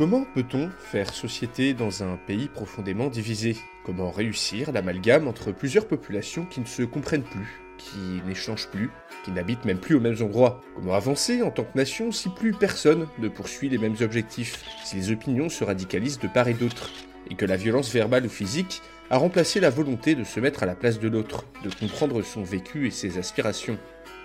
Comment peut-on faire société dans un pays profondément divisé? Comment réussir l'amalgame entre plusieurs populations qui ne se comprennent plus, qui n'échangent plus, qui n'habitent même plus aux mêmes endroits? Comment avancer en tant que nation si plus personne ne poursuit les mêmes objectifs, si les opinions se radicalisent de part et d'autre, et que la violence verbale ou physique a remplacé la volonté de se mettre à la place de l'autre, de comprendre son vécu et ses aspirations?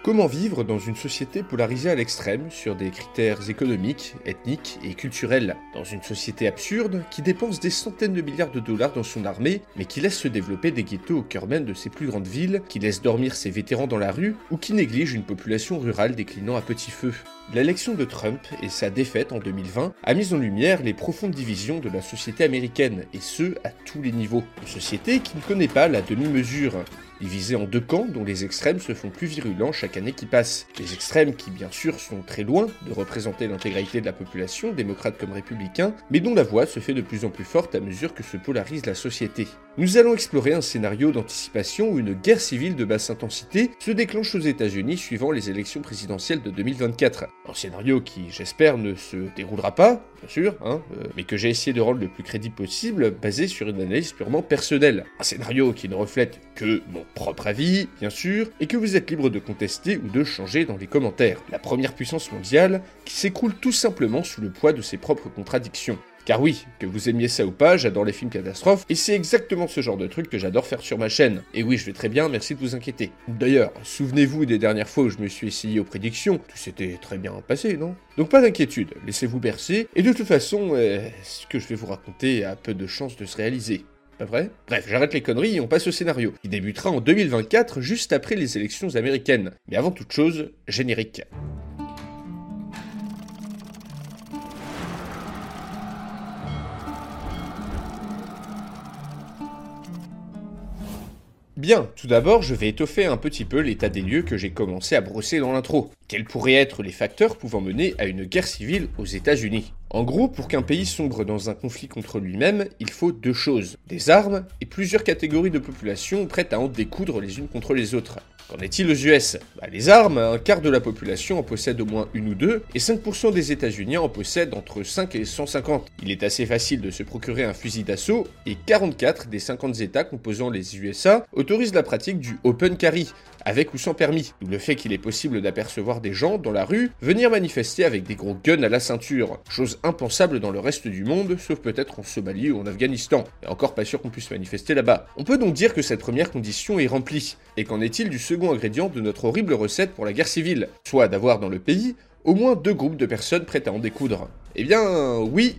Comment vivre dans une société polarisée à l'extrême sur des critères économiques, ethniques et culturels? Dans une société absurde qui dépense des centaines de milliards de dollars dans son armée, mais qui laisse se développer des ghettos au cœur même de ses plus grandes villes, qui laisse dormir ses vétérans dans la rue, ou qui néglige une population rurale déclinant à petit feu? L'élection de Trump et sa défaite en 2020 a mis en lumière les profondes divisions de la société américaine, et ce, à tous les niveaux. Une société qui ne connaît pas la demi-mesure, divisée en deux camps dont les extrêmes se font plus virulents chaque année qui passe. Les extrêmes qui bien sûr sont très loin de représenter l'intégralité de la population, démocrates comme républicains, mais dont la voix se fait de plus en plus forte à mesure que se polarise la société. Nous allons explorer un scénario d'anticipation où une guerre civile de basse intensité se déclenche aux États-Unis suivant les élections présidentielles de 2024. Un scénario qui, j'espère, ne se déroulera pas, bien sûr, hein, euh, mais que j'ai essayé de rendre le plus crédible possible, basé sur une analyse purement personnelle. Un scénario qui ne reflète que mon propre avis, bien sûr, et que vous êtes libre de contester ou de changer dans les commentaires. La première puissance mondiale qui s'écroule tout simplement sous le poids de ses propres contradictions. Car oui, que vous aimiez ça ou pas, j'adore les films catastrophes, et c'est exactement ce genre de truc que j'adore faire sur ma chaîne. Et oui, je vais très bien, merci de vous inquiéter. D'ailleurs, souvenez-vous des dernières fois où je me suis essayé aux prédictions, tout s'était très bien passé, non? Donc pas d'inquiétude, laissez-vous bercer, et de toute façon, euh, ce que je vais vous raconter a peu de chances de se réaliser. Pas vrai? Bref, j'arrête les conneries et on passe au scénario, qui débutera en 2024, juste après les élections américaines. Mais avant toute chose, générique. Bien, tout d'abord, je vais étoffer un petit peu l'état des lieux que j'ai commencé à brosser dans l'intro. Quels pourraient être les facteurs pouvant mener à une guerre civile aux États-Unis? En gros, pour qu'un pays sombre dans un conflit contre lui-même, il faut deux choses des armes et plusieurs catégories de population prêtes à en découdre les unes contre les autres. Qu'en est-il aux US bah, Les armes, un quart de la population en possède au moins une ou deux, et 5% des États-Unis en possèdent entre 5 et 150. Il est assez facile de se procurer un fusil d'assaut, et 44 des 50 États composant les USA autorisent la pratique du open carry, avec ou sans permis, d'où le fait qu'il est possible d'apercevoir des gens dans la rue venir manifester avec des gros guns à la ceinture, chose impensable dans le reste du monde, sauf peut-être en Somalie ou en Afghanistan, encore pas sûr qu'on puisse manifester là-bas. On peut donc dire que cette première condition est remplie, et qu'en est-il du second ingrédient de notre horrible recette pour la guerre civile, soit d'avoir dans le pays au moins deux groupes de personnes prêtes à en découdre Eh bien, oui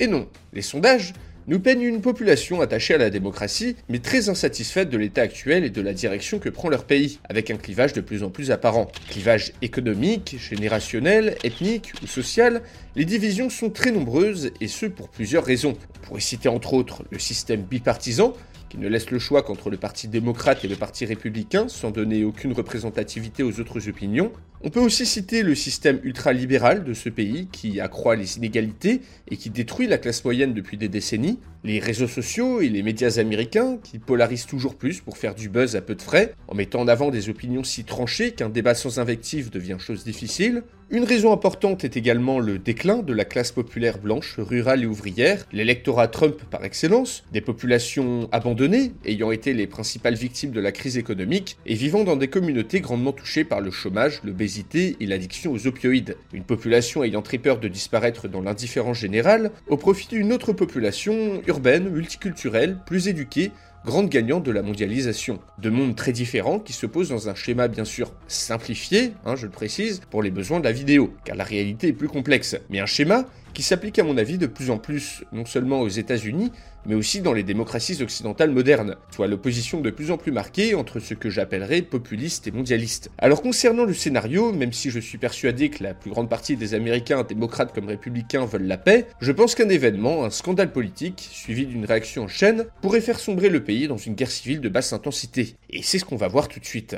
et non. Les sondages nous peignent une population attachée à la démocratie, mais très insatisfaite de l'état actuel et de la direction que prend leur pays, avec un clivage de plus en plus apparent. Clivage économique, générationnel, ethnique ou social, les divisions sont très nombreuses et ce pour plusieurs raisons. On pourrait citer entre autres le système bipartisan, qui ne laisse le choix qu'entre le Parti démocrate et le Parti républicain, sans donner aucune représentativité aux autres opinions. On peut aussi citer le système ultralibéral de ce pays, qui accroît les inégalités et qui détruit la classe moyenne depuis des décennies, les réseaux sociaux et les médias américains, qui polarisent toujours plus pour faire du buzz à peu de frais, en mettant en avant des opinions si tranchées qu'un débat sans invective devient chose difficile. Une raison importante est également le déclin de la classe populaire blanche, rurale et ouvrière, l'électorat Trump par excellence, des populations abandonnées, ayant été les principales victimes de la crise économique, et vivant dans des communautés grandement touchées par le chômage, l'obésité et l'addiction aux opioïdes. Une population ayant très peur de disparaître dans l'indifférence générale, au profit d'une autre population urbaine, multiculturelle, plus éduquée, grande gagnante de la mondialisation. Deux mondes très différents qui se posent dans un schéma bien sûr simplifié, hein, je le précise, pour les besoins de la vidéo, car la réalité est plus complexe. Mais un schéma qui s'applique à mon avis de plus en plus non seulement aux États-Unis, mais aussi dans les démocraties occidentales modernes, soit l'opposition de plus en plus marquée entre ce que j'appellerais populistes et mondialistes. Alors concernant le scénario, même si je suis persuadé que la plus grande partie des Américains, démocrates comme républicains, veulent la paix, je pense qu'un événement, un scandale politique, suivi d'une réaction en chaîne, pourrait faire sombrer le pays dans une guerre civile de basse intensité. Et c'est ce qu'on va voir tout de suite.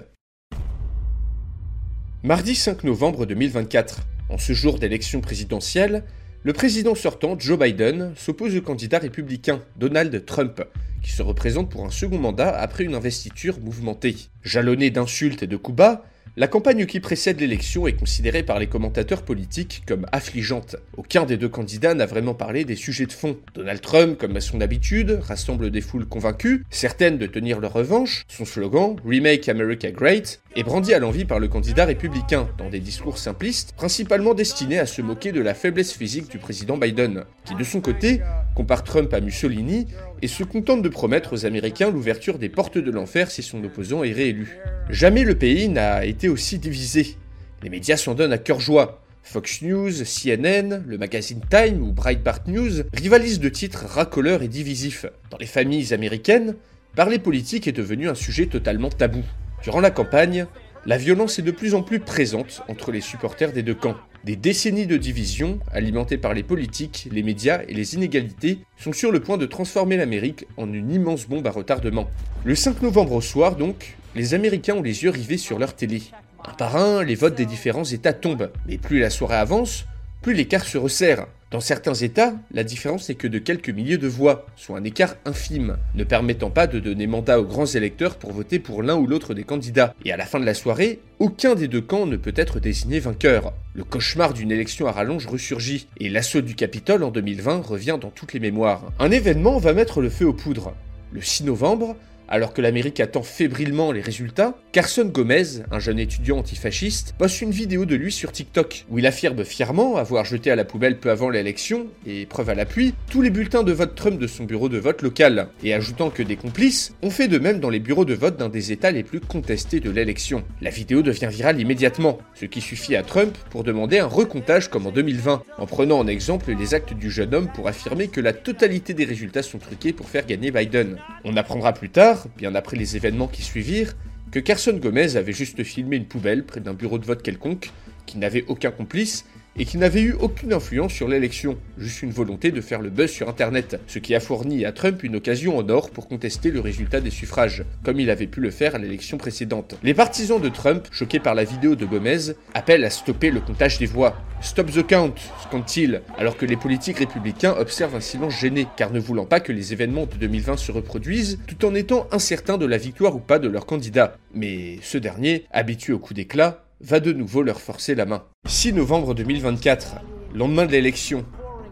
Mardi 5 novembre 2024, en ce jour d'élection présidentielle, le président sortant, Joe Biden, s'oppose au candidat républicain, Donald Trump, qui se représente pour un second mandat après une investiture mouvementée. Jalonné d'insultes et de coups bas, la campagne qui précède l'élection est considérée par les commentateurs politiques comme affligeante. Aucun des deux candidats n'a vraiment parlé des sujets de fond. Donald Trump, comme à son habitude, rassemble des foules convaincues, certaines de tenir leur revanche. Son slogan, Remake America Great, est brandi à l'envie par le candidat républicain, dans des discours simplistes, principalement destinés à se moquer de la faiblesse physique du président Biden, qui de son côté compare Trump à Mussolini et se contente de promettre aux Américains l'ouverture des portes de l'enfer si son opposant est réélu. Jamais le pays n'a été aussi divisé. Les médias s'en donnent à cœur joie. Fox News, CNN, le magazine Time ou Breitbart News rivalisent de titres racoleurs et divisifs. Dans les familles américaines, parler politique est devenu un sujet totalement tabou. Durant la campagne, la violence est de plus en plus présente entre les supporters des deux camps. Des décennies de division, alimentées par les politiques, les médias et les inégalités, sont sur le point de transformer l'Amérique en une immense bombe à retardement. Le 5 novembre au soir, donc, les Américains ont les yeux rivés sur leur télé. Un par un, les votes des différents États tombent, mais plus la soirée avance, plus l'écart se resserre. Dans certains États, la différence n'est que de quelques milliers de voix, soit un écart infime, ne permettant pas de donner mandat aux grands électeurs pour voter pour l'un ou l'autre des candidats. Et à la fin de la soirée, aucun des deux camps ne peut être désigné vainqueur. Le cauchemar d'une élection à rallonge ressurgit, et l'assaut du Capitole en 2020 revient dans toutes les mémoires. Un événement va mettre le feu aux poudres. Le 6 novembre, alors que l'Amérique attend fébrilement les résultats, Carson Gomez, un jeune étudiant antifasciste, poste une vidéo de lui sur TikTok, où il affirme fièrement avoir jeté à la poubelle peu avant l'élection, et preuve à l'appui, tous les bulletins de vote Trump de son bureau de vote local, et ajoutant que des complices ont fait de même dans les bureaux de vote d'un des États les plus contestés de l'élection. La vidéo devient virale immédiatement, ce qui suffit à Trump pour demander un recomptage comme en 2020, en prenant en exemple les actes du jeune homme pour affirmer que la totalité des résultats sont truqués pour faire gagner Biden. On apprendra plus tard bien après les événements qui suivirent, que Carson Gomez avait juste filmé une poubelle près d'un bureau de vote quelconque, qui n'avait aucun complice, et qui n'avait eu aucune influence sur l'élection, juste une volonté de faire le buzz sur Internet, ce qui a fourni à Trump une occasion en or pour contester le résultat des suffrages, comme il avait pu le faire à l'élection précédente. Les partisans de Trump, choqués par la vidéo de Gomez, appellent à stopper le comptage des voix. Stop the count, scandent-ils, alors que les politiques républicains observent un silence gêné, car ne voulant pas que les événements de 2020 se reproduisent, tout en étant incertains de la victoire ou pas de leur candidat. Mais ce dernier, habitué au coup d'éclat, va de nouveau leur forcer la main. 6 novembre 2024, lendemain de l'élection.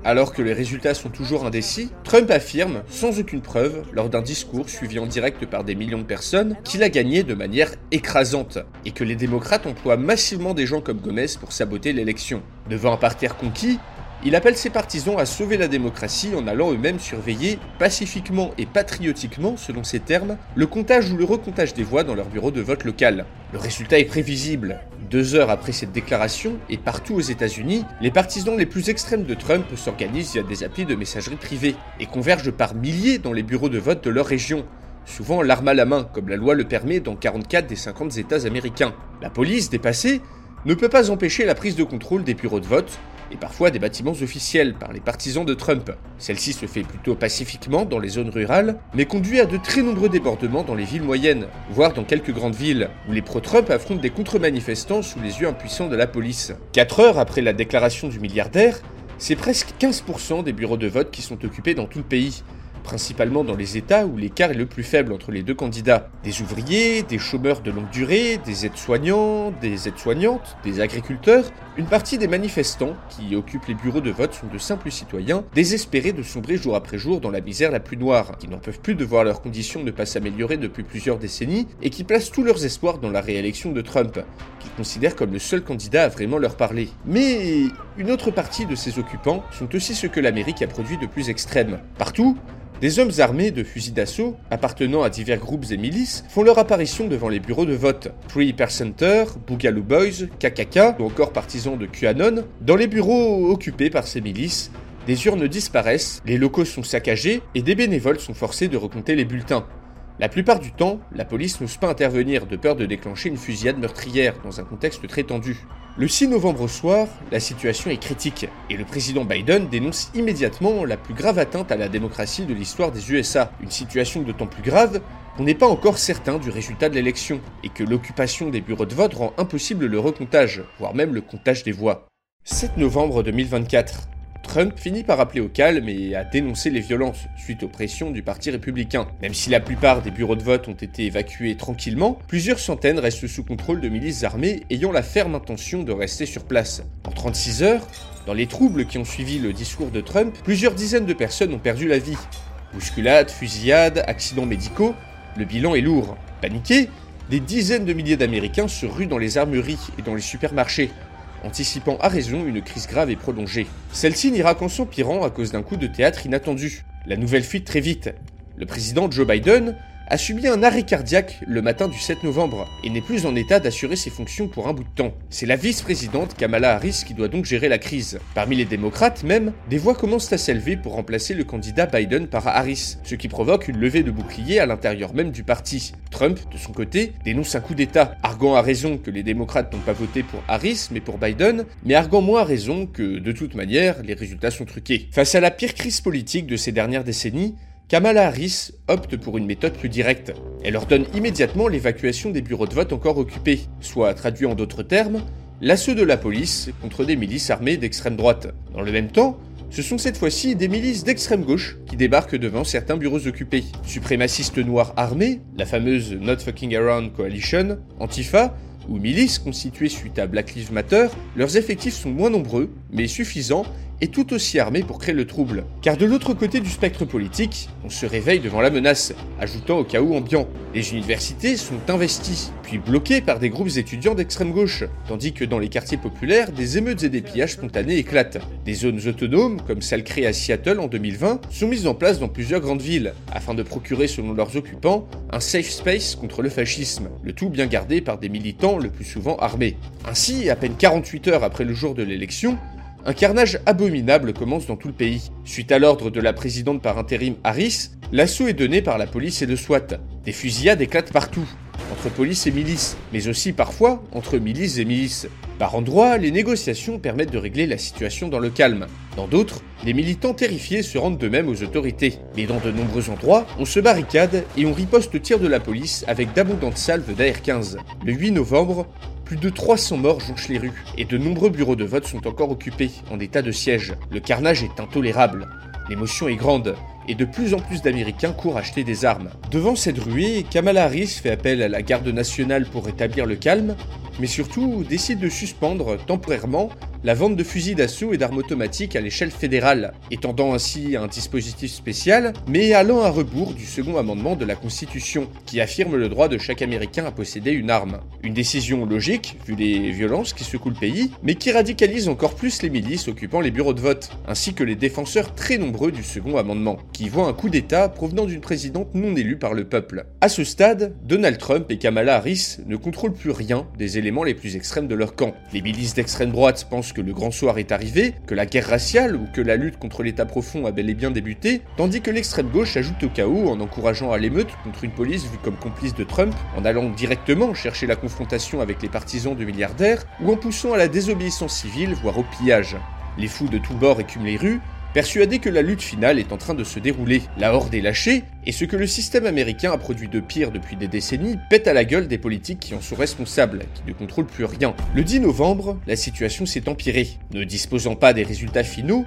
Alors que les résultats sont toujours indécis, Trump affirme, sans aucune preuve, lors d'un discours suivi en direct par des millions de personnes, qu'il a gagné de manière écrasante, et que les démocrates emploient massivement des gens comme Gomez pour saboter l'élection. Devant un parterre conquis, il appelle ses partisans à sauver la démocratie en allant eux-mêmes surveiller, pacifiquement et patriotiquement, selon ses termes, le comptage ou le recomptage des voix dans leur bureau de vote local. Le résultat est prévisible. Deux heures après cette déclaration, et partout aux États-Unis, les partisans les plus extrêmes de Trump s'organisent via des applis de messagerie privée et convergent par milliers dans les bureaux de vote de leur région, souvent l'arme à la main, comme la loi le permet dans 44 des 50 États américains. La police, dépassée, ne peut pas empêcher la prise de contrôle des bureaux de vote, et parfois des bâtiments officiels par les partisans de Trump. Celle-ci se fait plutôt pacifiquement dans les zones rurales, mais conduit à de très nombreux débordements dans les villes moyennes, voire dans quelques grandes villes, où les pro-Trump affrontent des contre-manifestants sous les yeux impuissants de la police. Quatre heures après la déclaration du milliardaire, c'est presque 15% des bureaux de vote qui sont occupés dans tout le pays, principalement dans les États où l'écart est le plus faible entre les deux candidats. Des ouvriers, des chômeurs de longue durée, des aides-soignants, des aides-soignantes, des agriculteurs, une partie des manifestants qui occupent les bureaux de vote sont de simples citoyens, désespérés de sombrer jour après jour dans la misère la plus noire, qui n'en peuvent plus de voir leurs conditions ne pas s'améliorer depuis plusieurs décennies et qui placent tous leurs espoirs dans la réélection de Trump, qu'ils considèrent comme le seul candidat à vraiment leur parler. Mais une autre partie de ces occupants sont aussi ceux que l'Amérique a produit de plus extrême. Partout, des hommes armés de fusils d'assaut, appartenant à divers groupes et milices, font leur apparition devant les bureaux de vote. Three Percenter, Boogaloo Boys, KKK ou encore partisans de QAnon, dans les bureaux occupés par ces milices, des urnes disparaissent, les locaux sont saccagés et des bénévoles sont forcés de recompter les bulletins. La plupart du temps, la police n'ose pas intervenir de peur de déclencher une fusillade meurtrière dans un contexte très tendu. Le 6 novembre au soir, la situation est critique et le président Biden dénonce immédiatement la plus grave atteinte à la démocratie de l'histoire des USA. Une situation d'autant plus grave qu'on n'est pas encore certain du résultat de l'élection et que l'occupation des bureaux de vote rend impossible le recomptage, voire même le comptage des voix. 7 novembre 2024. Trump finit par appeler au calme et à dénoncer les violences suite aux pressions du Parti républicain. Même si la plupart des bureaux de vote ont été évacués tranquillement, plusieurs centaines restent sous contrôle de milices armées ayant la ferme intention de rester sur place. En 36 heures, dans les troubles qui ont suivi le discours de Trump, plusieurs dizaines de personnes ont perdu la vie. Bousculades, fusillades, accidents médicaux, le bilan est lourd. Paniqués, des dizaines de milliers d'Américains se ruent dans les armeries et dans les supermarchés, anticipant à raison une crise grave et prolongée. Celle-ci n'ira qu'en s'empirant à cause d'un coup de théâtre inattendu. La nouvelle fuite très vite. Le président Joe Biden a subi un arrêt cardiaque le matin du 7 novembre et n'est plus en état d'assurer ses fonctions pour un bout de temps. C'est la vice-présidente Kamala Harris qui doit donc gérer la crise. Parmi les démocrates même, des voix commencent à s'élever pour remplacer le candidat Biden par Harris, ce qui provoque une levée de boucliers à l'intérieur même du parti. Trump, de son côté, dénonce un coup d'État, arguant à raison que les démocrates n'ont pas voté pour Harris mais pour Biden, mais arguant moins à raison que, de toute manière, les résultats sont truqués. Face à la pire crise politique de ces dernières décennies, Kamala Harris opte pour une méthode plus directe. Elle ordonne immédiatement l'évacuation des bureaux de vote encore occupés, soit traduit en d'autres termes, l'assaut de la police contre des milices armées d'extrême droite. Dans le même temps, ce sont cette fois-ci des milices d'extrême gauche qui débarquent devant certains bureaux occupés. Suprémacistes noirs armés, la fameuse Not Fucking Around Coalition, Antifa, ou milices constituées suite à Black Lives Matter, leurs effectifs sont moins nombreux, mais suffisants et tout aussi armés pour créer le trouble. Car de l'autre côté du spectre politique, on se réveille devant la menace, ajoutant au chaos ambiant. Les universités sont investies, puis bloquées par des groupes étudiants d'extrême gauche, tandis que dans les quartiers populaires, des émeutes et des pillages spontanés éclatent. Des zones autonomes, comme celle créée à Seattle en 2020, sont mises en place dans plusieurs grandes villes, afin de procurer, selon leurs occupants, un safe space contre le fascisme, le tout bien gardé par des militants le plus souvent armés. Ainsi, à peine 48 heures après le jour de l'élection, un carnage abominable commence dans tout le pays. Suite à l'ordre de la présidente par intérim Harris, l'assaut est donné par la police et le SWAT. Des fusillades éclatent partout, entre police et milice, mais aussi parfois entre milices et milices. Par endroits, les négociations permettent de régler la situation dans le calme. Dans d'autres, les militants terrifiés se rendent d'eux-mêmes aux autorités. Mais dans de nombreux endroits, on se barricade et on riposte au tir de la police avec d'abondantes salves d'AR-15. Le 8 novembre, plus de 300 morts jonchent les rues, et de nombreux bureaux de vote sont encore occupés, en état de siège. Le carnage est intolérable. L'émotion est grande, et de plus en plus d'Américains courent acheter des armes. Devant cette ruée, Kamala Harris fait appel à la garde nationale pour rétablir le calme, mais surtout décide de suspendre temporairement la vente de fusils d'assaut et d'armes automatiques à l'échelle fédérale, étendant ainsi un dispositif spécial, mais allant à rebours du second amendement de la Constitution, qui affirme le droit de chaque Américain à posséder une arme. Une décision logique, vu les violences qui secouent le pays, mais qui radicalise encore plus les milices occupant les bureaux de vote, ainsi que les défenseurs très nombreux du second amendement, qui voient un coup d'État provenant d'une présidente non élue par le peuple. À ce stade, Donald Trump et Kamala Harris ne contrôlent plus rien des éléments les plus extrêmes de leur camp. Les milices d'extrême droite pensent que le grand soir est arrivé, que la guerre raciale ou que la lutte contre l'État profond a bel et bien débuté, tandis que l'extrême gauche ajoute au chaos en encourageant à l'émeute contre une police vue comme complice de Trump, en allant directement chercher la confrontation avec les partisans de milliardaires, ou en poussant à la désobéissance civile, voire au pillage. Les fous de tous bords écument les rues, persuadés que la lutte finale est en train de se dérouler. La horde est lâchée, et ce que le système américain a produit de pire depuis des décennies pète à la gueule des politiques qui en sont responsables, qui ne contrôlent plus rien. Le 10 novembre, la situation s'est empirée. Ne disposant pas des résultats finaux,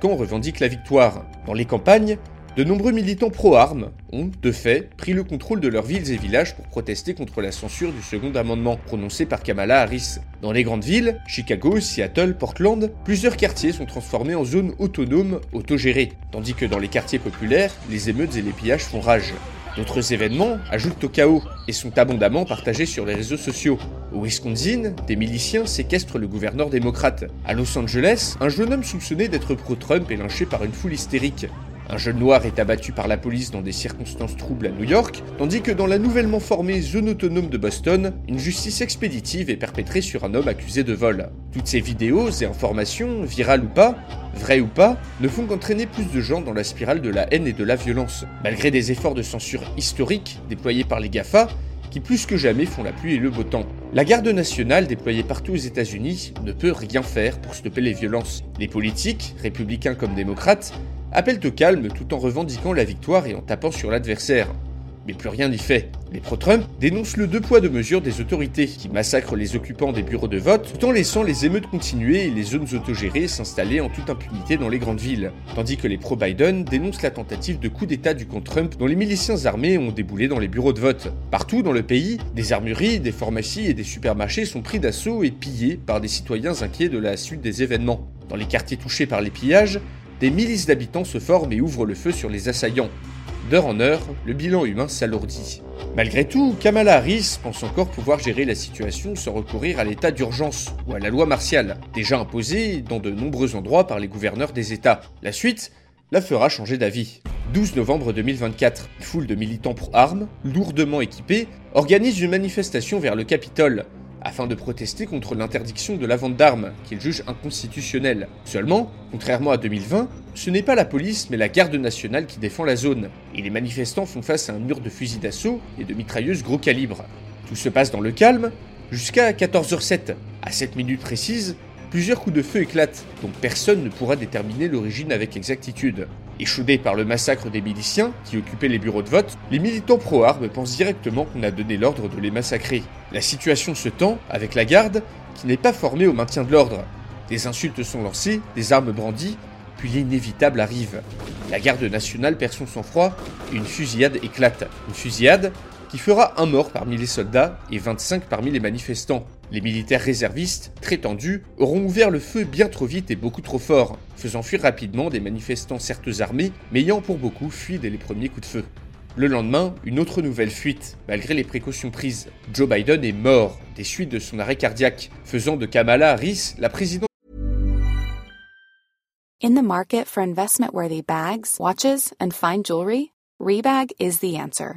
camp revendique la victoire. Dans les campagnes, de nombreux militants pro-armes ont, de fait, pris le contrôle de leurs villes et villages pour protester contre la censure du second amendement prononcé par Kamala Harris. Dans les grandes villes, Chicago, Seattle, Portland, plusieurs quartiers sont transformés en zones autonomes autogérées, tandis que dans les quartiers populaires, les émeutes et les pillages font rage. D'autres événements ajoutent au chaos et sont abondamment partagés sur les réseaux sociaux. Au Wisconsin, des miliciens séquestrent le gouverneur démocrate. À Los Angeles, un jeune homme soupçonné d'être pro-Trump est lynché par une foule hystérique. Un jeune noir est abattu par la police dans des circonstances troubles à New York, tandis que dans la nouvellement formée zone autonome de Boston, une justice expéditive est perpétrée sur un homme accusé de vol. Toutes ces vidéos et informations, virales ou pas, vraies ou pas, ne font qu'entraîner plus de gens dans la spirale de la haine et de la violence. Malgré des efforts de censure historiques déployés par les GAFA, qui plus que jamais font la pluie et le beau temps. La garde nationale déployée partout aux États-Unis ne peut rien faire pour stopper les violences. Les politiques, républicains comme démocrates, appellent au calme tout en revendiquant la victoire et en tapant sur l'adversaire. Mais plus rien n'y fait. Les pro-Trump dénoncent le deux poids deux mesures des autorités, qui massacrent les occupants des bureaux de vote, tout en laissant les émeutes continuer et les zones autogérées s'installer en toute impunité dans les grandes villes. Tandis que les pro-Biden dénoncent la tentative de coup d'État du camp Trump dont les miliciens armés ont déboulé dans les bureaux de vote. Partout dans le pays, des armureries, des pharmacies et des supermarchés sont pris d'assaut et pillés par des citoyens inquiets de la suite des événements. Dans les quartiers touchés par les pillages, des milices d'habitants se forment et ouvrent le feu sur les assaillants. D'heure en heure, le bilan humain s'alourdit. Malgré tout, Kamala Harris pense encore pouvoir gérer la situation sans recourir à l'état d'urgence ou à la loi martiale, déjà imposée dans de nombreux endroits par les gouverneurs des États. La suite la fera changer d'avis. 12 novembre 2024, une foule de militants pro-armes, lourdement équipés, organise une manifestation vers le Capitole, afin de protester contre l'interdiction de la vente d'armes, qu'ils jugent inconstitutionnelle. Seulement, contrairement à 2020, ce n'est pas la police mais la garde nationale qui défend la zone, et les manifestants font face à un mur de fusils d'assaut et de mitrailleuses gros calibre. Tout se passe dans le calme, jusqu'à 14h07. À cette minute précise, plusieurs coups de feu éclatent, dont personne ne pourra déterminer l'origine avec exactitude. Échaudés par le massacre des miliciens qui occupaient les bureaux de vote, les militants pro-armes pensent directement qu'on a donné l'ordre de les massacrer. La situation se tend avec la garde qui n'est pas formée au maintien de l'ordre. Des insultes sont lancées, des armes brandies, puis l'inévitable arrive. La garde nationale perd son sang-froid et une fusillade éclate. Une fusillade qui fera un mort parmi les soldats et 25 parmi les manifestants. Les militaires réservistes, très tendus, auront ouvert le feu bien trop vite et beaucoup trop fort, faisant fuir rapidement des manifestants certes armés, mais ayant pour beaucoup fui dès les premiers coups de feu. Le lendemain, une autre nouvelle fuite, malgré les précautions prises. Joe Biden est mort des suites de son arrêt cardiaque, faisant de Kamala Harris la présidente. In the market for investment-worthy bags, watches, and fine jewelry, Rebag is the answer.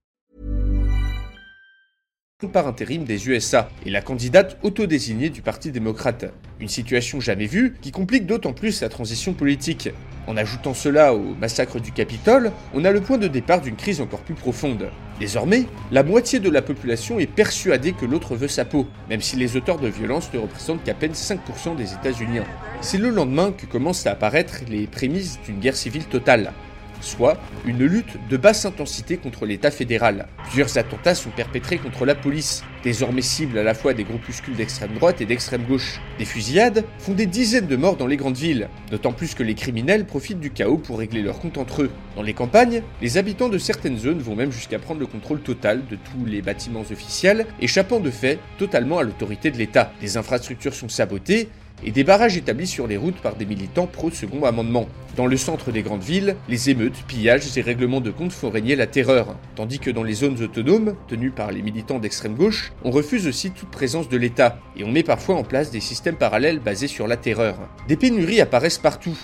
Par intérim des USA et la candidate autodésignée du Parti démocrate. Une situation jamais vue qui complique d'autant plus la transition politique. En ajoutant cela au massacre du Capitole, on a le point de départ d'une crise encore plus profonde. Désormais, la moitié de la population est persuadée que l'autre veut sa peau, même si les auteurs de violence ne représentent qu'à peine 5% des États-Unis. C'est le lendemain que commencent à apparaître les prémices d'une guerre civile totale soit une lutte de basse intensité contre l'État fédéral. Plusieurs attentats sont perpétrés contre la police, désormais cible à la fois des groupuscules d'extrême droite et d'extrême gauche. Des fusillades font des dizaines de morts dans les grandes villes, d'autant plus que les criminels profitent du chaos pour régler leurs comptes entre eux. Dans les campagnes, les habitants de certaines zones vont même jusqu'à prendre le contrôle total de tous les bâtiments officiels, échappant de fait totalement à l'autorité de l'État. Les infrastructures sont sabotées, et des barrages établis sur les routes par des militants pro-second amendement. Dans le centre des grandes villes, les émeutes, pillages et règlements de compte font régner la terreur, tandis que dans les zones autonomes, tenues par les militants d'extrême gauche, on refuse aussi toute présence de l'État, et on met parfois en place des systèmes parallèles basés sur la terreur. Des pénuries apparaissent partout,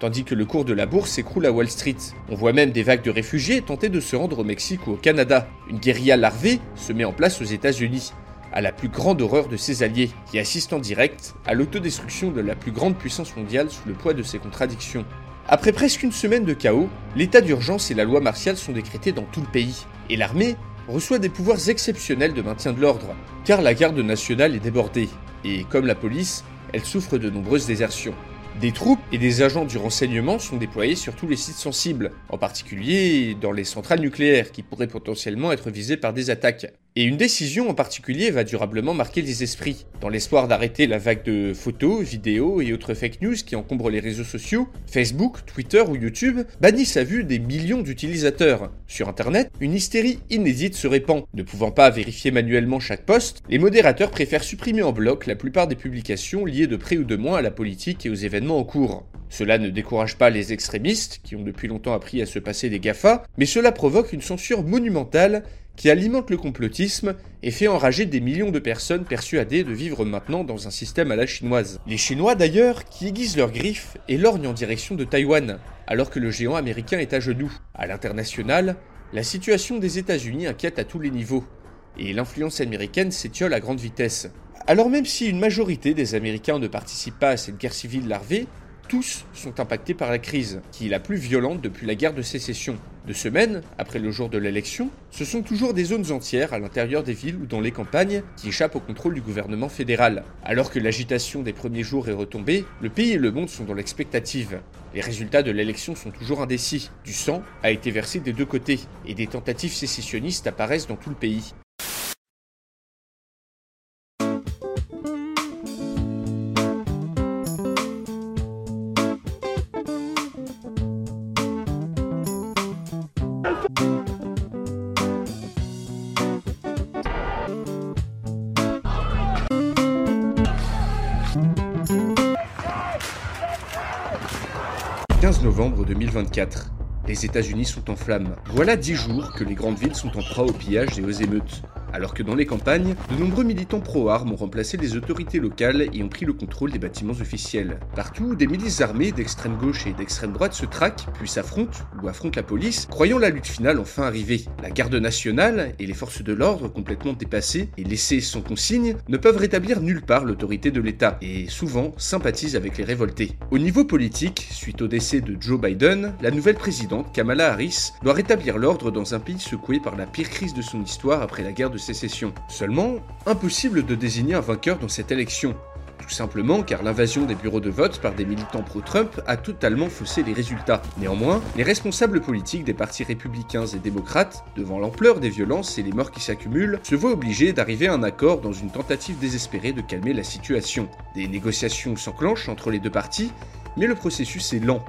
tandis que le cours de la bourse s'écroule à Wall Street. On voit même des vagues de réfugiés tenter de se rendre au Mexique ou au Canada. Une guérilla larvée se met en place aux États-Unis à la plus grande horreur de ses alliés, qui assistent en direct à l'autodestruction de la plus grande puissance mondiale sous le poids de ses contradictions. Après presque une semaine de chaos, l'état d'urgence et la loi martiale sont décrétés dans tout le pays. Et l'armée reçoit des pouvoirs exceptionnels de maintien de l'ordre, car la garde nationale est débordée. Et comme la police, elle souffre de nombreuses désertions. Des troupes et des agents du renseignement sont déployés sur tous les sites sensibles, en particulier dans les centrales nucléaires qui pourraient potentiellement être visées par des attaques. Et une décision en particulier va durablement marquer les esprits. Dans l'espoir d'arrêter la vague de photos, vidéos et autres fake news qui encombrent les réseaux sociaux, Facebook, Twitter ou YouTube bannissent à vue des millions d'utilisateurs. Sur Internet, une hystérie inédite se répand. Ne pouvant pas vérifier manuellement chaque poste, les modérateurs préfèrent supprimer en bloc la plupart des publications liées de près ou de moins à la politique et aux événements en cours. Cela ne décourage pas les extrémistes, qui ont depuis longtemps appris à se passer des GAFA, mais cela provoque une censure monumentale qui alimente le complotisme et fait enrager des millions de personnes persuadées de vivre maintenant dans un système à la chinoise. Les Chinois d'ailleurs qui aiguisent leurs griffes et lorgnent en direction de Taïwan, alors que le géant américain est à genoux. À l'international, la situation des États-Unis inquiète à tous les niveaux, et l'influence américaine s'étiole à grande vitesse. Alors même si une majorité des Américains ne participent pas à cette guerre civile larvée, tous sont impactés par la crise, qui est la plus violente depuis la guerre de sécession. De semaines, après le jour de l'élection, ce sont toujours des zones entières à l'intérieur des villes ou dans les campagnes qui échappent au contrôle du gouvernement fédéral. Alors que l'agitation des premiers jours est retombée, le pays et le monde sont dans l'expectative. Les résultats de l'élection sont toujours indécis. Du sang a été versé des deux côtés, et des tentatives sécessionnistes apparaissent dans tout le pays. 2024. Les États-Unis sont en flammes. Voilà dix jours que les grandes villes sont en proie au pillage et aux émeutes alors que dans les campagnes, de nombreux militants pro-armes ont remplacé les autorités locales et ont pris le contrôle des bâtiments officiels. Partout, des milices armées d'extrême gauche et d'extrême droite se traquent, puis s'affrontent ou affrontent la police, croyant la lutte finale enfin arrivée. La garde nationale et les forces de l'ordre, complètement dépassées et laissées sans consigne, ne peuvent rétablir nulle part l'autorité de l'État, et souvent sympathisent avec les révoltés. Au niveau politique, suite au décès de Joe Biden, la nouvelle présidente, Kamala Harris, doit rétablir l'ordre dans un pays secoué par la pire crise de son histoire après la guerre de sécession. Seulement, impossible de désigner un vainqueur dans cette élection. Tout simplement car l'invasion des bureaux de vote par des militants pro-Trump a totalement faussé les résultats. Néanmoins, les responsables politiques des partis républicains et démocrates, devant l'ampleur des violences et les morts qui s'accumulent, se voient obligés d'arriver à un accord dans une tentative désespérée de calmer la situation. Des négociations s'enclenchent entre les deux partis, mais le processus est lent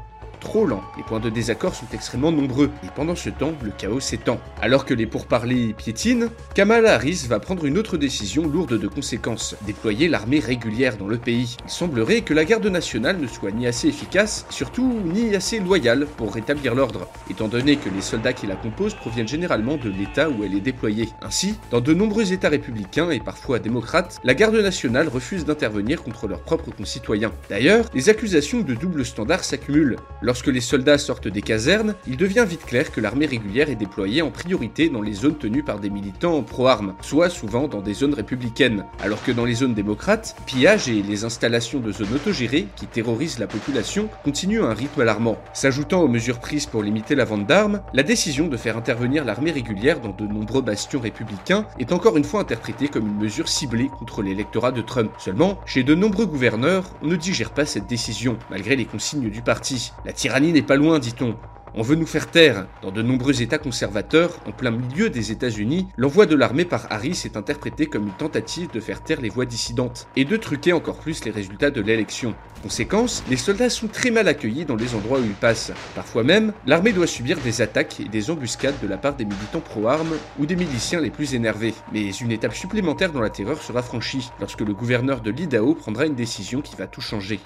trop lent. Les points de désaccord sont extrêmement nombreux, et pendant ce temps, le chaos s'étend. Alors que les pourparlers piétinent, Kamala Harris va prendre une autre décision lourde de conséquences, déployer l'armée régulière dans le pays. Il semblerait que la garde nationale ne soit ni assez efficace, surtout ni assez loyale pour rétablir l'ordre, étant donné que les soldats qui la composent proviennent généralement de l'État où elle est déployée. Ainsi, dans de nombreux États républicains et parfois démocrates, la garde nationale refuse d'intervenir contre leurs propres concitoyens. D'ailleurs, les accusations de double standard s'accumulent. Lorsque les soldats sortent des casernes, il devient vite clair que l'armée régulière est déployée en priorité dans les zones tenues par des militants pro-armes, soit souvent dans des zones républicaines, alors que dans les zones démocrates, pillage et les installations de zones autogérées qui terrorisent la population continuent à un rythme alarmant. S'ajoutant aux mesures prises pour limiter la vente d'armes, la décision de faire intervenir l'armée régulière dans de nombreux bastions républicains est encore une fois interprétée comme une mesure ciblée contre l'électorat de Trump. Seulement, chez de nombreux gouverneurs, on ne digère pas cette décision, malgré les consignes du parti. La tyrannie n'est pas loin, dit-on. On veut nous faire taire. Dans de nombreux États conservateurs, en plein milieu des États-Unis, l'envoi de l'armée par Harris est interprété comme une tentative de faire taire les voix dissidentes et de truquer encore plus les résultats de l'élection. Conséquence, les soldats sont très mal accueillis dans les endroits où ils passent. Parfois même, l'armée doit subir des attaques et des embuscades de la part des militants pro-armes ou des miliciens les plus énervés. Mais une étape supplémentaire dans la terreur sera franchie lorsque le gouverneur de l'Idaho prendra une décision qui va tout changer.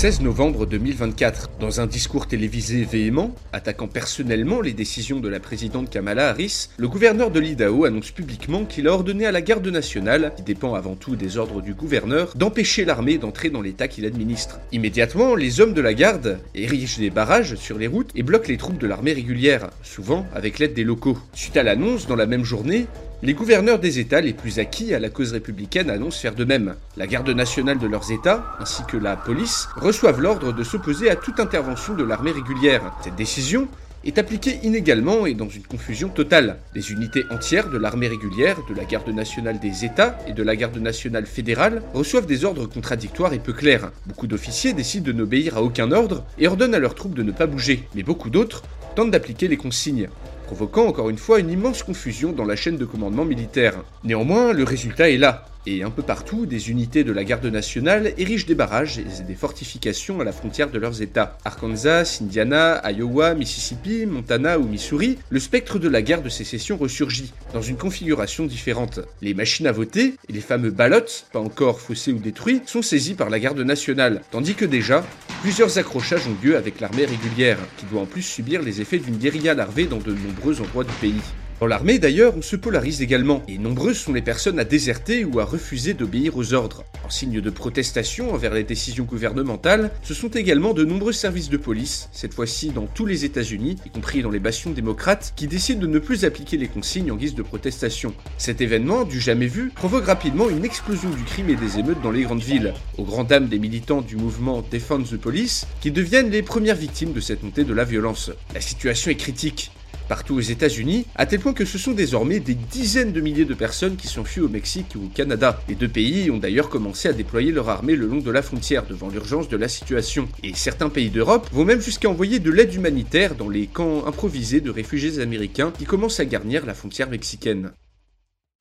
16 novembre 2024, dans un discours télévisé véhément, attaquant personnellement les décisions de la présidente Kamala Harris, le gouverneur de l'Idaho annonce publiquement qu'il a ordonné à la garde nationale, qui dépend avant tout des ordres du gouverneur, d'empêcher l'armée d'entrer dans l'État qu'il administre. Immédiatement, les hommes de la garde érigent des barrages sur les routes et bloquent les troupes de l'armée régulière, souvent avec l'aide des locaux. Suite à l'annonce, dans la même journée, les gouverneurs des États les plus acquis à la cause républicaine annoncent faire de même. La garde nationale de leurs États, ainsi que la police, reçoivent l'ordre de s'opposer à toute intervention de l'armée régulière. Cette décision est appliquée inégalement et dans une confusion totale. Les unités entières de l'armée régulière, de la garde nationale des États et de la garde nationale fédérale reçoivent des ordres contradictoires et peu clairs. Beaucoup d'officiers décident de n'obéir à aucun ordre et ordonnent à leurs troupes de ne pas bouger, mais beaucoup d'autres tentent d'appliquer les consignes provoquant encore une fois une immense confusion dans la chaîne de commandement militaire. Néanmoins, le résultat est là. Et un peu partout, des unités de la garde nationale érigent des barrages et des fortifications à la frontière de leurs États. Arkansas, Indiana, Iowa, Mississippi, Montana ou Missouri, le spectre de la guerre de sécession ressurgit, dans une configuration différente. Les machines à voter et les fameux ballots, pas encore faussés ou détruits, sont saisis par la garde nationale, tandis que déjà, plusieurs accrochages ont lieu avec l'armée régulière, qui doit en plus subir les effets d'une guérilla larvée dans de nombreux endroits du pays. Dans l'armée d'ailleurs, on se polarise également, et nombreuses sont les personnes à déserter ou à refuser d'obéir aux ordres. En signe de protestation envers les décisions gouvernementales, ce sont également de nombreux services de police, cette fois-ci dans tous les États-Unis, y compris dans les bastions démocrates, qui décident de ne plus appliquer les consignes en guise de protestation. Cet événement, du jamais vu, provoque rapidement une explosion du crime et des émeutes dans les grandes villes, aux grandes dames des militants du mouvement Defend the Police, qui deviennent les premières victimes de cette montée de la violence. La situation est critique partout aux États-Unis, à tel point que ce sont désormais des dizaines de milliers de personnes qui sont fuies au Mexique ou au Canada. Les deux pays ont d'ailleurs commencé à déployer leur armée le long de la frontière devant l'urgence de la situation. Et certains pays d'Europe vont même jusqu'à envoyer de l'aide humanitaire dans les camps improvisés de réfugiés américains qui commencent à garnir la frontière mexicaine.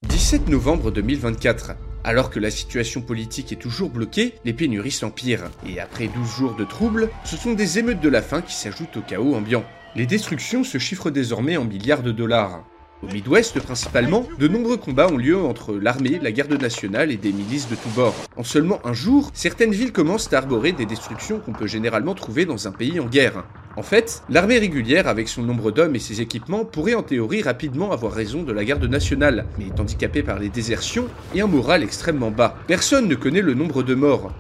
17 novembre 2024. Alors que la situation politique est toujours bloquée, les pénuries s'empirent. Et après 12 jours de troubles, ce sont des émeutes de la faim qui s'ajoutent au chaos ambiant. Les destructions se chiffrent désormais en milliards de dollars. Au Midwest principalement, de nombreux combats ont lieu entre l'armée, la garde nationale et des milices de tous bords. En seulement un jour, certaines villes commencent à arborer des destructions qu'on peut généralement trouver dans un pays en guerre. En fait, l'armée régulière, avec son nombre d'hommes et ses équipements, pourrait en théorie rapidement avoir raison de la garde nationale, mais est handicapée par les désertions et un moral extrêmement bas. Personne ne connaît le nombre de morts.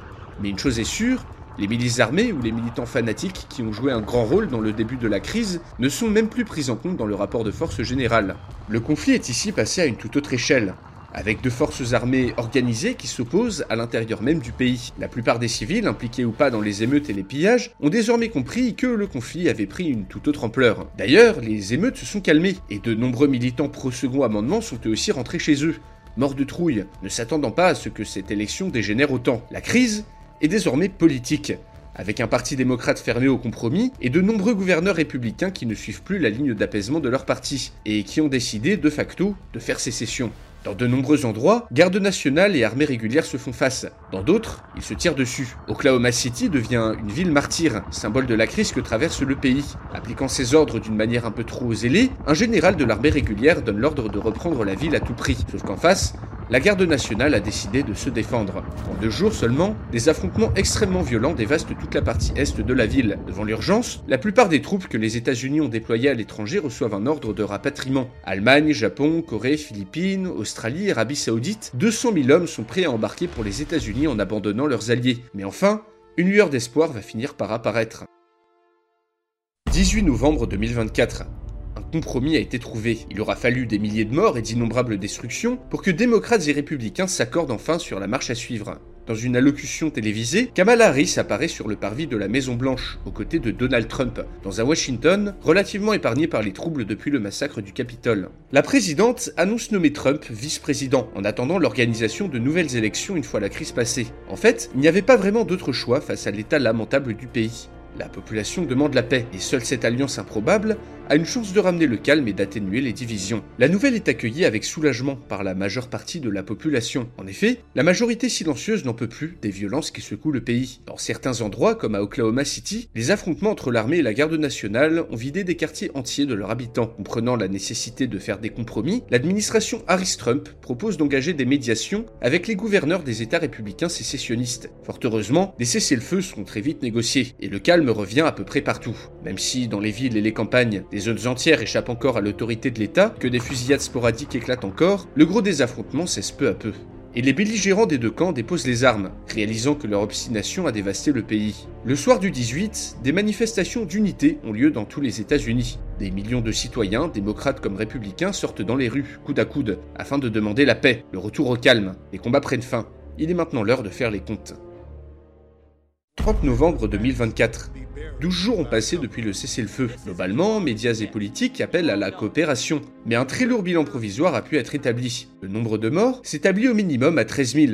Mais une chose est sûre, les milices armées ou les militants fanatiques qui ont joué un grand rôle dans le début de la crise ne sont même plus pris en compte dans le rapport de force général. Le conflit est ici passé à une toute autre échelle avec de forces armées organisées qui s'opposent à l'intérieur même du pays. La plupart des civils, impliqués ou pas dans les émeutes et les pillages, ont désormais compris que le conflit avait pris une toute autre ampleur. D'ailleurs, les émeutes se sont calmées, et de nombreux militants pro-second amendement sont eux aussi rentrés chez eux, morts de trouille, ne s'attendant pas à ce que cette élection dégénère autant. La crise est désormais politique, avec un parti démocrate fermé au compromis et de nombreux gouverneurs républicains qui ne suivent plus la ligne d'apaisement de leur parti, et qui ont décidé de facto de faire sécession. Dans de nombreux endroits, garde nationale et armée régulière se font face. Dans d'autres, ils se tirent dessus. Oklahoma City devient une ville martyre, symbole de la crise que traverse le pays. Appliquant ses ordres d'une manière un peu trop zélée, un général de l'armée régulière donne l'ordre de reprendre la ville à tout prix. Sauf qu'en face, la garde nationale a décidé de se défendre. En deux jours seulement, des affrontements extrêmement violents dévastent toute la partie est de la ville. Devant l'urgence, la plupart des troupes que les États-Unis ont déployées à l'étranger reçoivent un ordre de rapatriement. Allemagne, Japon, Corée, Philippines, Australie, Arabie Saoudite, 200 000 hommes sont prêts à embarquer pour les États-Unis en abandonnant leurs alliés. Mais enfin, une lueur d'espoir va finir par apparaître. 18 novembre 2024 compromis a été trouvé. Il aura fallu des milliers de morts et d'innombrables destructions pour que démocrates et républicains s'accordent enfin sur la marche à suivre. Dans une allocution télévisée, Kamala Harris apparaît sur le parvis de la Maison Blanche, aux côtés de Donald Trump, dans un Washington relativement épargné par les troubles depuis le massacre du Capitole. La présidente annonce nommer Trump vice-président, en attendant l'organisation de nouvelles élections une fois la crise passée. En fait, il n'y avait pas vraiment d'autre choix face à l'état lamentable du pays. La population demande la paix, et seule cette alliance improbable a une chance de ramener le calme et d'atténuer les divisions. La nouvelle est accueillie avec soulagement par la majeure partie de la population. En effet, la majorité silencieuse n'en peut plus des violences qui secouent le pays. Dans certains endroits, comme à Oklahoma City, les affrontements entre l'armée et la garde nationale ont vidé des quartiers entiers de leurs habitants. Comprenant la nécessité de faire des compromis, l'administration Harris-Trump propose d'engager des médiations avec les gouverneurs des États républicains sécessionnistes. Fort heureusement, des cessez-le-feu seront très vite négociés, et le calme revient à peu près partout. Même si, dans les villes et les campagnes, zones entières échappent encore à l'autorité de l'État, que des fusillades sporadiques éclatent encore, le gros des affrontements cesse peu à peu. et les belligérants des deux camps déposent les armes, réalisant que leur obstination a dévasté le pays. Le soir du 18, des manifestations d'unité ont lieu dans tous les États-Unis. Des millions de citoyens, démocrates comme républicains, sortent dans les rues, coude à coude, afin de demander la paix, le retour au calme. Les combats prennent fin. Il est maintenant l'heure de faire les comptes. 30 novembre 2024. 12 jours ont passé depuis le cessez-le-feu. Globalement, médias et politiques appellent à la coopération, mais un très lourd bilan provisoire a pu être établi. Le nombre de morts s'établit au minimum à 13 000.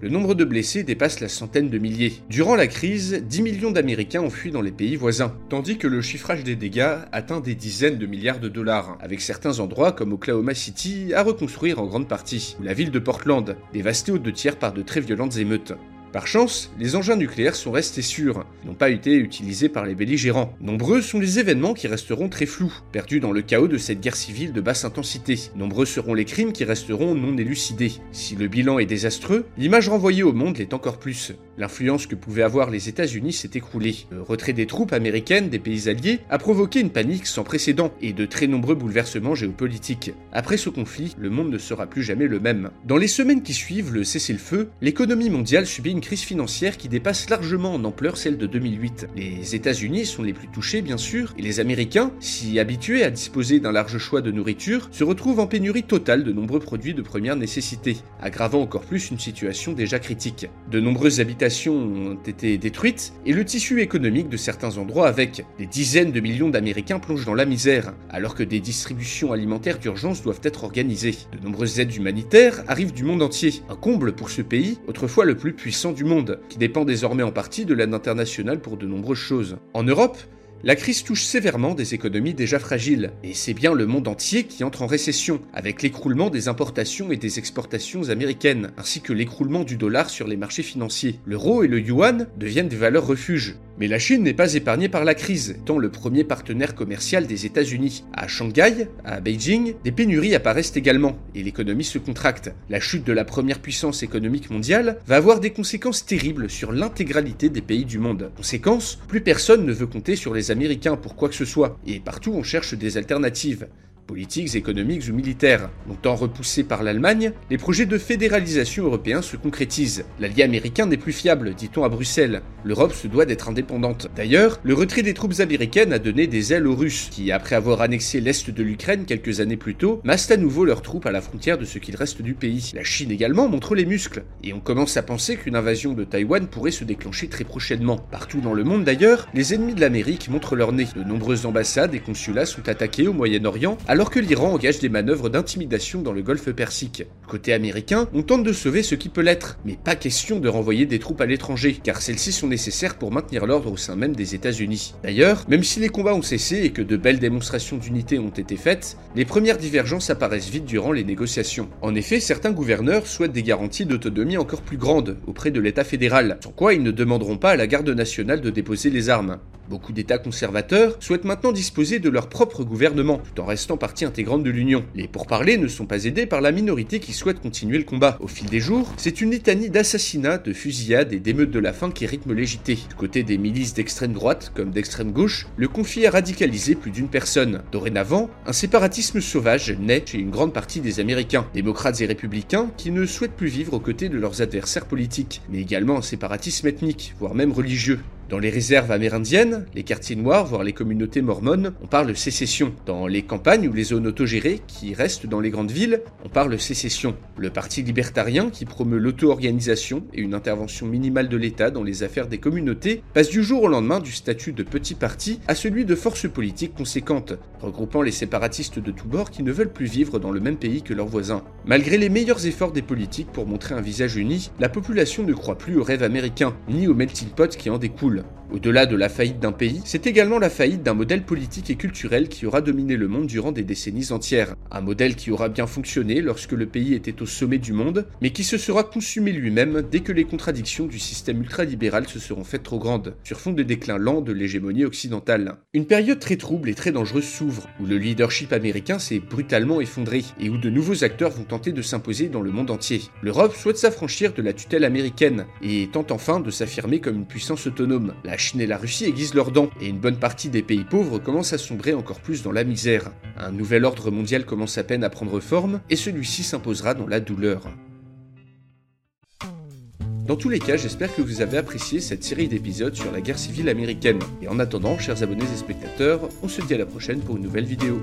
Le nombre de blessés dépasse la centaine de milliers. Durant la crise, 10 millions d'Américains ont fui dans les pays voisins, tandis que le chiffrage des dégâts atteint des dizaines de milliards de dollars, avec certains endroits comme Oklahoma City à reconstruire en grande partie, ou la ville de Portland, dévastée aux deux tiers par de très violentes émeutes. Par chance, les engins nucléaires sont restés sûrs, n'ont pas été utilisés par les belligérants. Nombreux sont les événements qui resteront très flous, perdus dans le chaos de cette guerre civile de basse intensité. Nombreux seront les crimes qui resteront non élucidés. Si le bilan est désastreux, l'image renvoyée au monde l'est encore plus. L'influence que pouvaient avoir les États-Unis s'est écroulée. Le retrait des troupes américaines des pays alliés a provoqué une panique sans précédent et de très nombreux bouleversements géopolitiques. Après ce conflit, le monde ne sera plus jamais le même. Dans les semaines qui suivent le cessez-le-feu, l'économie mondiale subit une crise financière qui dépasse largement en ampleur celle de 2008. Les États-Unis sont les plus touchés, bien sûr, et les Américains, si habitués à disposer d'un large choix de nourriture, se retrouvent en pénurie totale de nombreux produits de première nécessité, aggravant encore plus une situation déjà critique. De nombreuses habitations ont été détruites et le tissu économique de certains endroits avec. Des dizaines de millions d'Américains plongent dans la misère, alors que des distributions alimentaires d'urgence doivent être organisées. De nombreuses aides humanitaires arrivent du monde entier, un comble pour ce pays, autrefois le plus puissant du monde, qui dépend désormais en partie de l'aide internationale pour de nombreuses choses. En Europe, la crise touche sévèrement des économies déjà fragiles, et c'est bien le monde entier qui entre en récession, avec l'écroulement des importations et des exportations américaines, ainsi que l'écroulement du dollar sur les marchés financiers. L'euro et le yuan deviennent des valeurs refuges. Mais la Chine n'est pas épargnée par la crise, étant le premier partenaire commercial des États-Unis. À Shanghai, à Beijing, des pénuries apparaissent également, et l'économie se contracte. La chute de la première puissance économique mondiale va avoir des conséquences terribles sur l'intégralité des pays du monde. Conséquence, plus personne ne veut compter sur les Américains pour quoi que ce soit, et partout on cherche des alternatives politiques, économiques ou militaires. Longtemps repoussés par l'Allemagne, les projets de fédéralisation européens se concrétisent. L'allié américain n'est plus fiable, dit-on à Bruxelles. L'Europe se doit d'être indépendante. D'ailleurs, le retrait des troupes américaines a donné des ailes aux Russes, qui, après avoir annexé l'Est de l'Ukraine quelques années plus tôt, massent à nouveau leurs troupes à la frontière de ce qu'il reste du pays. La Chine également montre les muscles, et on commence à penser qu'une invasion de Taïwan pourrait se déclencher très prochainement. Partout dans le monde d'ailleurs, les ennemis de l'Amérique montrent leur nez. De nombreuses ambassades et consulats sont attaqués au Moyen-Orient, alors que l'Iran engage des manœuvres d'intimidation dans le golfe Persique. Côté américain, on tente de sauver ce qui peut l'être, mais pas question de renvoyer des troupes à l'étranger, car celles-ci sont nécessaires pour maintenir l'ordre au sein même des États-Unis. D'ailleurs, même si les combats ont cessé et que de belles démonstrations d'unité ont été faites, les premières divergences apparaissent vite durant les négociations. En effet, certains gouverneurs souhaitent des garanties d'autonomie encore plus grandes auprès de l'État fédéral, sans quoi ils ne demanderont pas à la garde nationale de déposer les armes. Beaucoup d'États conservateurs souhaitent maintenant disposer de leur propre gouvernement, tout en restant partie intégrante de l'Union. Les pourparlers ne sont pas aidés par la minorité qui souhaite continuer le combat. Au fil des jours, c'est une litanie d'assassinats, de fusillades et d'émeutes de la faim qui rythme JT. Du côté des milices d'extrême droite comme d'extrême gauche, le conflit a radicalisé plus d'une personne. Dorénavant, un séparatisme sauvage naît chez une grande partie des Américains, démocrates et républicains, qui ne souhaitent plus vivre aux côtés de leurs adversaires politiques, mais également un séparatisme ethnique, voire même religieux. Dans les réserves amérindiennes, les quartiers noirs, voire les communautés mormones, on parle sécession. Dans les campagnes ou les zones autogérées, qui restent dans les grandes villes, on parle sécession. Le parti libertarien, qui promeut l'auto-organisation et une intervention minimale de l'État dans les affaires des communautés, passe du jour au lendemain du statut de petit parti à celui de force politique conséquente, regroupant les séparatistes de tous bords qui ne veulent plus vivre dans le même pays que leurs voisins. Malgré les meilleurs efforts des politiques pour montrer un visage uni, la population ne croit plus au rêve américain, ni au melting pot qui en découle cool. Au-delà de la faillite d'un pays, c'est également la faillite d'un modèle politique et culturel qui aura dominé le monde durant des décennies entières. Un modèle qui aura bien fonctionné lorsque le pays était au sommet du monde, mais qui se sera consumé lui-même dès que les contradictions du système ultralibéral se seront faites trop grandes, sur fond de déclin lent de l'hégémonie occidentale. Une période très trouble et très dangereuse s'ouvre, où le leadership américain s'est brutalement effondré, et où de nouveaux acteurs vont tenter de s'imposer dans le monde entier. L'Europe souhaite s'affranchir de la tutelle américaine, et tente enfin de s'affirmer comme une puissance autonome Chine et la Russie aiguisent leurs dents, et une bonne partie des pays pauvres commencent à sombrer encore plus dans la misère. Un nouvel ordre mondial commence à peine à prendre forme, et celui-ci s'imposera dans la douleur. Dans tous les cas, j'espère que vous avez apprécié cette série d'épisodes sur la guerre civile américaine. Et en attendant, chers abonnés et spectateurs, on se dit à la prochaine pour une nouvelle vidéo.